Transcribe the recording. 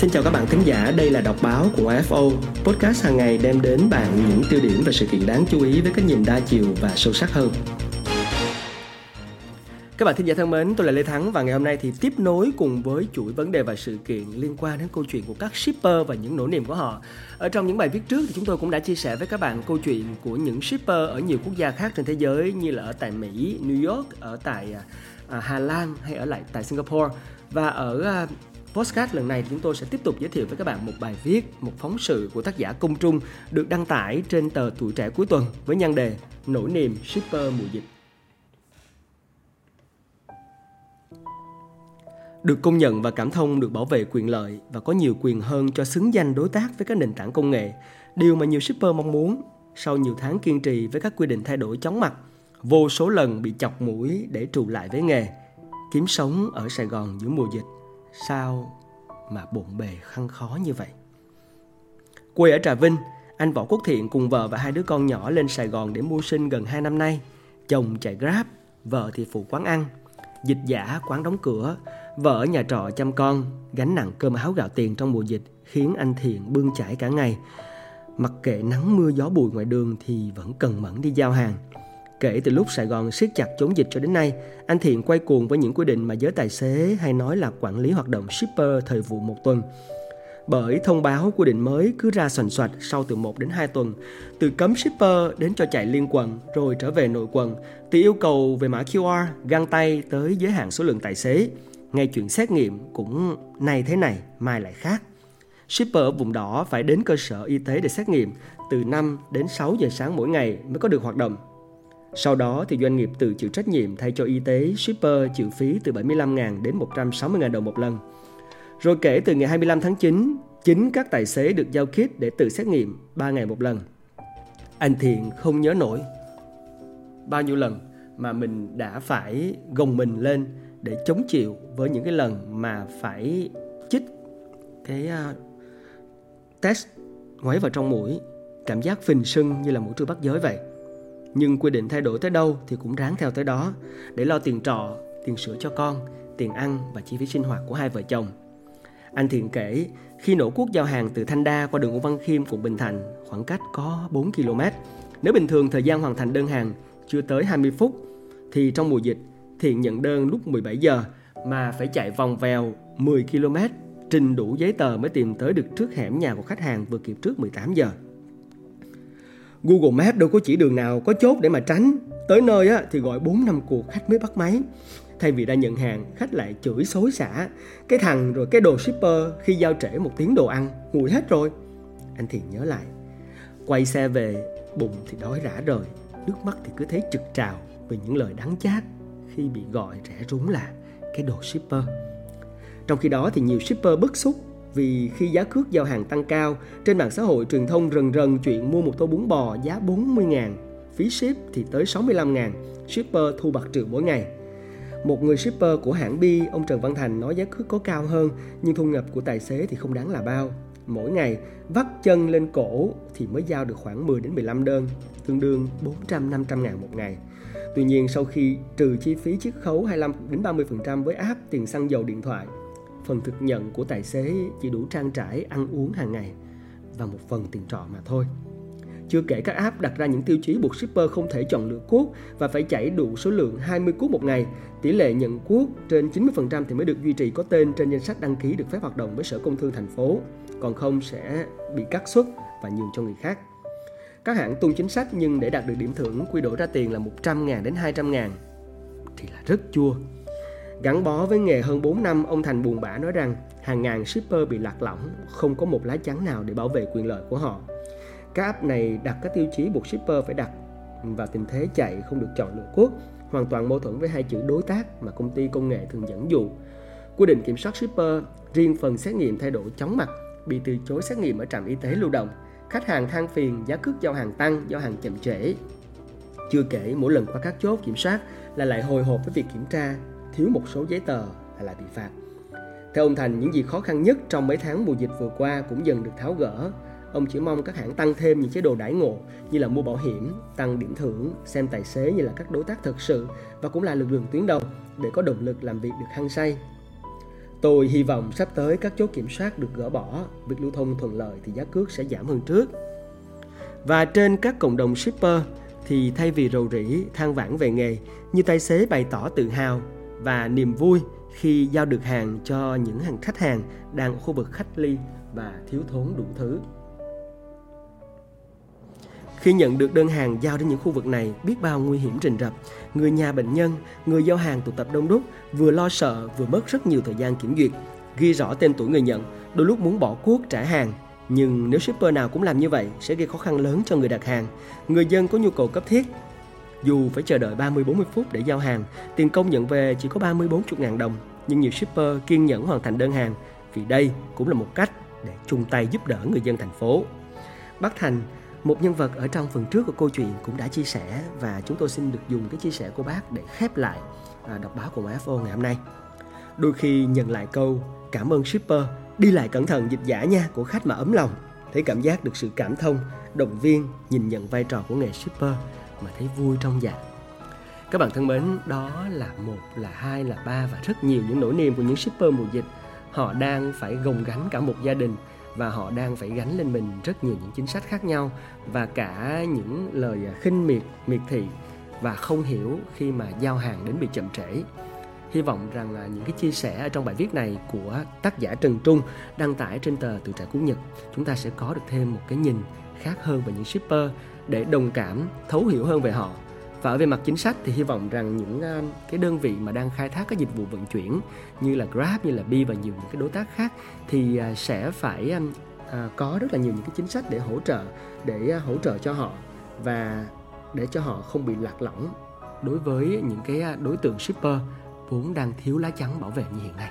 Xin chào các bạn thính giả, đây là đọc báo của AFO. Podcast hàng ngày đem đến bạn những tiêu điểm và sự kiện đáng chú ý với cái nhìn đa chiều và sâu sắc hơn. Các bạn thính giả thân mến, tôi là Lê Thắng và ngày hôm nay thì tiếp nối cùng với chuỗi vấn đề và sự kiện liên quan đến câu chuyện của các shipper và những nỗi niềm của họ. Ở trong những bài viết trước thì chúng tôi cũng đã chia sẻ với các bạn câu chuyện của những shipper ở nhiều quốc gia khác trên thế giới như là ở tại Mỹ, New York, ở tại à, à Hà Lan hay ở lại tại Singapore. Và ở à, Postcard lần này chúng tôi sẽ tiếp tục giới thiệu với các bạn một bài viết, một phóng sự của tác giả Công Trung được đăng tải trên tờ Tuổi Trẻ cuối tuần với nhan đề Nỗi niềm shipper mùa dịch. Được công nhận và cảm thông được bảo vệ quyền lợi và có nhiều quyền hơn cho xứng danh đối tác với các nền tảng công nghệ, điều mà nhiều shipper mong muốn sau nhiều tháng kiên trì với các quy định thay đổi chóng mặt, vô số lần bị chọc mũi để trù lại với nghề, kiếm sống ở Sài Gòn giữa mùa dịch. Sao mà bộn bề khăn khó như vậy? Quê ở Trà Vinh, anh Võ Quốc Thiện cùng vợ và hai đứa con nhỏ lên Sài Gòn để mưu sinh gần 2 năm nay. Chồng chạy Grab, vợ thì phụ quán ăn. Dịch giả quán đóng cửa, vợ ở nhà trọ chăm con, gánh nặng cơm áo gạo tiền trong mùa dịch khiến anh Thiện bươn chải cả ngày. Mặc kệ nắng mưa gió bụi ngoài đường thì vẫn cần mẫn đi giao hàng. Kể từ lúc Sài Gòn siết chặt chống dịch cho đến nay, anh Thiện quay cuồng với những quy định mà giới tài xế hay nói là quản lý hoạt động shipper thời vụ một tuần. Bởi thông báo quy định mới cứ ra soàn soạch sau từ 1 đến 2 tuần, từ cấm shipper đến cho chạy liên quận rồi trở về nội quận, từ yêu cầu về mã QR, găng tay tới giới hạn số lượng tài xế. Ngay chuyện xét nghiệm cũng nay thế này, mai lại khác. Shipper ở vùng đỏ phải đến cơ sở y tế để xét nghiệm từ 5 đến 6 giờ sáng mỗi ngày mới có được hoạt động sau đó thì doanh nghiệp tự chịu trách nhiệm thay cho y tế, shipper chịu phí từ 75.000 đến 160.000 đồng một lần. Rồi kể từ ngày 25 tháng 9, chính các tài xế được giao kit để tự xét nghiệm 3 ngày một lần. Anh Thiện không nhớ nổi bao nhiêu lần mà mình đã phải gồng mình lên để chống chịu với những cái lần mà phải chích cái uh, test ngoáy vào trong mũi cảm giác phình sưng như là mũi trưa bắt giới vậy nhưng quy định thay đổi tới đâu thì cũng ráng theo tới đó để lo tiền trọ, tiền sữa cho con, tiền ăn và chi phí sinh hoạt của hai vợ chồng. Anh Thiện kể, khi nổ cuốc giao hàng từ Thanh Đa qua đường Ngô Văn Khiêm quận Bình Thạnh, khoảng cách có 4 km. Nếu bình thường thời gian hoàn thành đơn hàng chưa tới 20 phút, thì trong mùa dịch Thiện nhận đơn lúc 17 giờ mà phải chạy vòng vèo 10 km, trình đủ giấy tờ mới tìm tới được trước hẻm nhà của khách hàng vừa kịp trước 18 giờ. Google Maps đâu có chỉ đường nào có chốt để mà tránh. Tới nơi á, thì gọi 4 năm cuộc khách mới bắt máy. Thay vì đã nhận hàng, khách lại chửi xối xả. Cái thằng rồi cái đồ shipper khi giao trễ một tiếng đồ ăn Nguội hết rồi. Anh Thiện nhớ lại Quay xe về, bụng thì đói rã rời Nước mắt thì cứ thấy trực trào Vì những lời đắng chát. Khi bị gọi rẻ rúng là cái đồ shipper. Trong khi đó thì nhiều shipper bức xúc vì khi giá cước giao hàng tăng cao, trên mạng xã hội truyền thông rần rần chuyện mua một tô bún bò giá 40 ngàn, phí ship thì tới 65 ngàn, shipper thu bạc triệu mỗi ngày. Một người shipper của hãng Bi, ông Trần Văn Thành nói giá cước có cao hơn, nhưng thu nhập của tài xế thì không đáng là bao. Mỗi ngày vắt chân lên cổ thì mới giao được khoảng 10 đến 15 đơn, tương đương 400 500 ngàn một ngày. Tuy nhiên sau khi trừ chi phí chiết khấu 25 đến 30% với app tiền xăng dầu điện thoại phần thực nhận của tài xế chỉ đủ trang trải ăn uống hàng ngày và một phần tiền trọ mà thôi. Chưa kể các app đặt ra những tiêu chí buộc shipper không thể chọn lựa cuốc và phải chảy đủ số lượng 20 cuốc một ngày. Tỷ lệ nhận cuốc trên 90% thì mới được duy trì có tên trên danh sách đăng ký được phép hoạt động với Sở Công Thương thành phố, còn không sẽ bị cắt xuất và nhường cho người khác. Các hãng tung chính sách nhưng để đạt được điểm thưởng quy đổi ra tiền là 100 ngàn đến 200 ngàn thì là rất chua. Gắn bó với nghề hơn 4 năm, ông Thành buồn bã nói rằng hàng ngàn shipper bị lạc lõng, không có một lá chắn nào để bảo vệ quyền lợi của họ. Các app này đặt các tiêu chí buộc shipper phải đặt và tình thế chạy không được chọn lựa cốt, hoàn toàn mâu thuẫn với hai chữ đối tác mà công ty công nghệ thường dẫn dụ. Quy định kiểm soát shipper, riêng phần xét nghiệm thay đổi chóng mặt, bị từ chối xét nghiệm ở trạm y tế lưu động. Khách hàng than phiền giá cước giao hàng tăng do hàng chậm trễ. Chưa kể mỗi lần qua các chốt kiểm soát là lại hồi hộp với việc kiểm tra thiếu một số giấy tờ là lại bị phạt. Theo ông Thành, những gì khó khăn nhất trong mấy tháng mùa dịch vừa qua cũng dần được tháo gỡ. Ông chỉ mong các hãng tăng thêm những chế độ đãi ngộ như là mua bảo hiểm, tăng điểm thưởng, xem tài xế như là các đối tác thực sự và cũng là lực lượng tuyến đầu để có động lực làm việc được hăng say. Tôi hy vọng sắp tới các chốt kiểm soát được gỡ bỏ, việc lưu thông thuận lợi thì giá cước sẽ giảm hơn trước. Và trên các cộng đồng shipper thì thay vì rầu rĩ than vãn về nghề, như tài xế bày tỏ tự hào và niềm vui khi giao được hàng cho những hàng khách hàng đang ở khu vực khách ly và thiếu thốn đủ thứ. Khi nhận được đơn hàng giao đến những khu vực này, biết bao nguy hiểm rình rập. Người nhà bệnh nhân, người giao hàng tụ tập đông đúc, vừa lo sợ vừa mất rất nhiều thời gian kiểm duyệt. Ghi rõ tên tuổi người nhận, đôi lúc muốn bỏ cuốc trả hàng. Nhưng nếu shipper nào cũng làm như vậy sẽ gây khó khăn lớn cho người đặt hàng. Người dân có nhu cầu cấp thiết dù phải chờ đợi 30-40 phút để giao hàng, tiền công nhận về chỉ có 30-40 ngàn đồng, nhưng nhiều shipper kiên nhẫn hoàn thành đơn hàng vì đây cũng là một cách để chung tay giúp đỡ người dân thành phố. Bác Thành, một nhân vật ở trong phần trước của câu chuyện cũng đã chia sẻ và chúng tôi xin được dùng cái chia sẻ của bác để khép lại à, đọc báo của MfO ngày hôm nay. Đôi khi nhận lại câu cảm ơn shipper, đi lại cẩn thận dịch giả nha của khách mà ấm lòng, thấy cảm giác được sự cảm thông, động viên, nhìn nhận vai trò của nghề shipper mà thấy vui trong dạ. Các bạn thân mến, đó là một, là hai, là ba và rất nhiều những nỗi niềm của những shipper mùa dịch. Họ đang phải gồng gánh cả một gia đình và họ đang phải gánh lên mình rất nhiều những chính sách khác nhau và cả những lời à, khinh miệt miệt thị và không hiểu khi mà giao hàng đến bị chậm trễ. Hy vọng rằng là những cái chia sẻ trong bài viết này của tác giả Trần Trung đăng tải trên tờ Từ Trại Cú Nhật, chúng ta sẽ có được thêm một cái nhìn khác hơn về những shipper để đồng cảm, thấu hiểu hơn về họ và ở về mặt chính sách thì hy vọng rằng những cái đơn vị mà đang khai thác các dịch vụ vận chuyển như là Grab, như là Bi và nhiều những cái đối tác khác thì à, sẽ phải à, có rất là nhiều những cái chính sách để hỗ trợ, để hỗ trợ cho họ và để cho họ không bị lạc lõng đối với những cái đối tượng shipper vốn đang thiếu lá chắn bảo vệ như hiện nay.